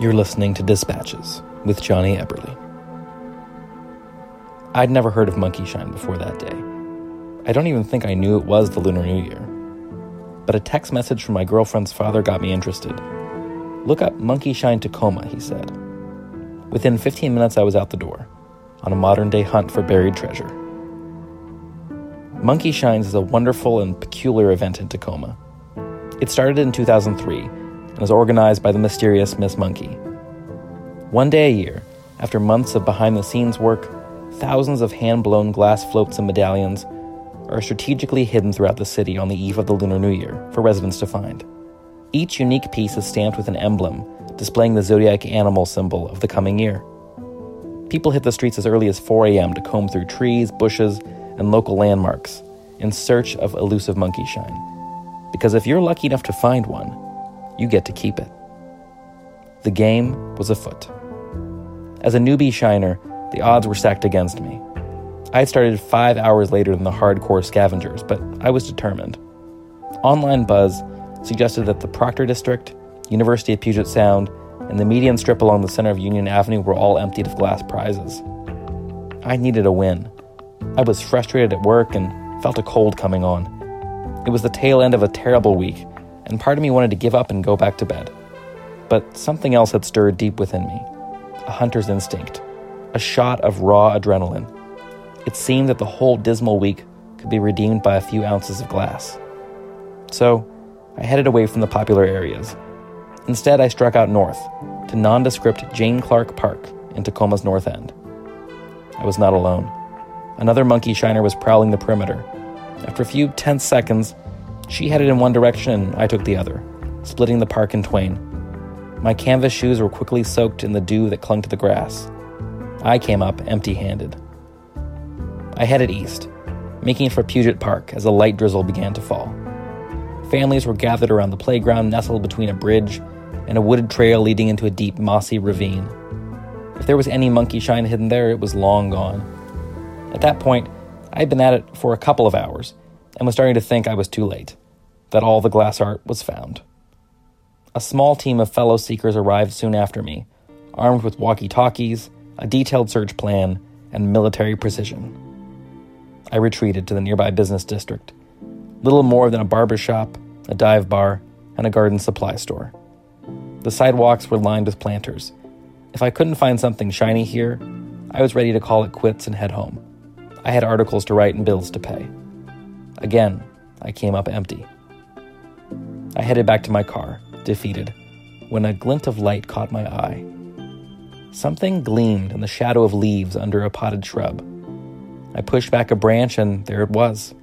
You're listening to Dispatches with Jonny Eberle. I'd never heard of Monkey Shine before that day. I don't even think I knew it was the Lunar New Year. But a text message from my girlfriend's father got me interested. Look up Monkey Shine Tacoma, he said. Within 15 minutes, I was out the door, on a modern day hunt for buried treasure. Monkey Shines is a wonderful and peculiar event in Tacoma. It started in 2003 and was organized by the mysterious Miss Monkey. One day a year, after months of behind the scenes work, thousands of hand blown glass floats and medallions are strategically hidden throughout the city on the eve of the Lunar New Year for residents to find. Each unique piece is stamped with an emblem displaying the zodiac animal symbol of the coming year. People hit the streets as early as 4 a.m. to comb through trees, bushes, and local landmarks in search of elusive monkey shine. Because if you're lucky enough to find one, you get to keep it. The game was afoot. As a newbie shiner, the odds were stacked against me. I had started five hours later than the hardcore scavengers, but I was determined. Online buzz suggested that the Proctor District, University of Puget Sound, and the median strip along the center of Union Avenue were all emptied of glass prizes. I needed a win. I was frustrated at work and felt a cold coming on. It was the tail end of a terrible week, and part of me wanted to give up and go back to bed. But something else had stirred deep within me a hunter's instinct, a shot of raw adrenaline. It seemed that the whole dismal week could be redeemed by a few ounces of glass. So, I headed away from the popular areas. Instead, I struck out north to nondescript Jane Clark Park in Tacoma's north end. I was not alone. Another monkey shiner was prowling the perimeter. After a few tense seconds, she headed in one direction and I took the other, splitting the park in twain. My canvas shoes were quickly soaked in the dew that clung to the grass. I came up empty handed. I headed east, making for Puget Park as a light drizzle began to fall. Families were gathered around the playground nestled between a bridge and a wooded trail leading into a deep, mossy ravine. If there was any monkey shine hidden there, it was long gone. At that point, I had been at it for a couple of hours and was starting to think I was too late, that all the glass art was found. A small team of fellow seekers arrived soon after me, armed with walkie talkies, a detailed search plan, and military precision. I retreated to the nearby business district, little more than a barber shop, a dive bar, and a garden supply store. The sidewalks were lined with planters. If I couldn't find something shiny here, I was ready to call it quits and head home. I had articles to write and bills to pay. Again, I came up empty. I headed back to my car, defeated, when a glint of light caught my eye. Something gleamed in the shadow of leaves under a potted shrub. I pushed back a branch, and there it was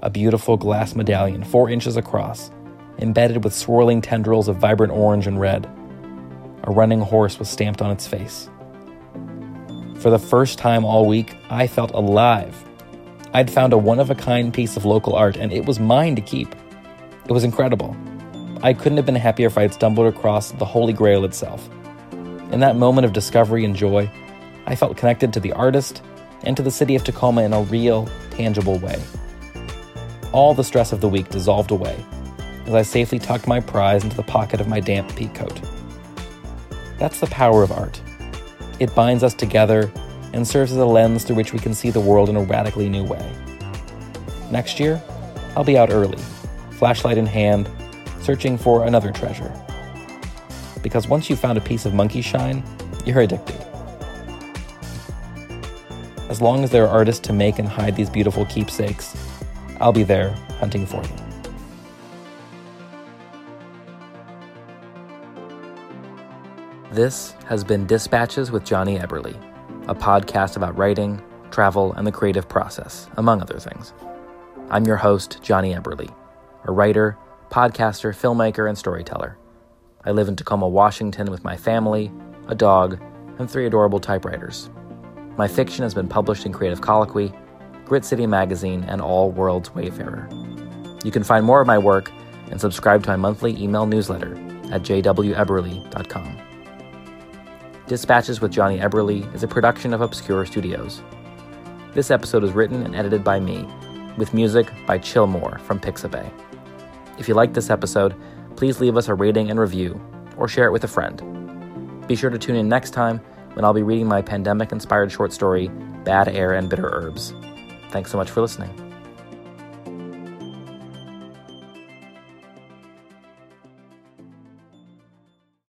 a beautiful glass medallion, four inches across, embedded with swirling tendrils of vibrant orange and red. A running horse was stamped on its face. For the first time all week, I felt alive. I'd found a one of a kind piece of local art, and it was mine to keep. It was incredible. I couldn't have been happier if I had stumbled across the Holy Grail itself. In that moment of discovery and joy, I felt connected to the artist and to the city of Tacoma in a real, tangible way. All the stress of the week dissolved away as I safely tucked my prize into the pocket of my damp pea coat. That's the power of art. It binds us together and serves as a lens through which we can see the world in a radically new way. Next year, I'll be out early, flashlight in hand, searching for another treasure. Because once you've found a piece of monkey shine, you're addicted. As long as there are artists to make and hide these beautiful keepsakes, I'll be there hunting for them. This has been Dispatches with Jonny Eberle, a podcast about writing, travel, and the creative process, among other things. I'm your host, Jonny Eberle, a writer, podcaster, filmmaker, and storyteller. I live in Tacoma, Washington with my family, a dog, and three adorable typewriters. My fiction has been published in Creative Colloquy, Grit City Magazine, and All Worlds Wayfarer. You can find more of my work and subscribe to my monthly email newsletter at jweberle.com. Dispatches with Jonny Eberle is a production of Obscure Studios. This episode is written and edited by me, with music by Chillmore from Pixabay. If you like this episode, please leave us a rating and review, or share it with a friend. Be sure to tune in next time when I'll be reading my pandemic inspired short story, Bad Air and Bitter Herbs. Thanks so much for listening.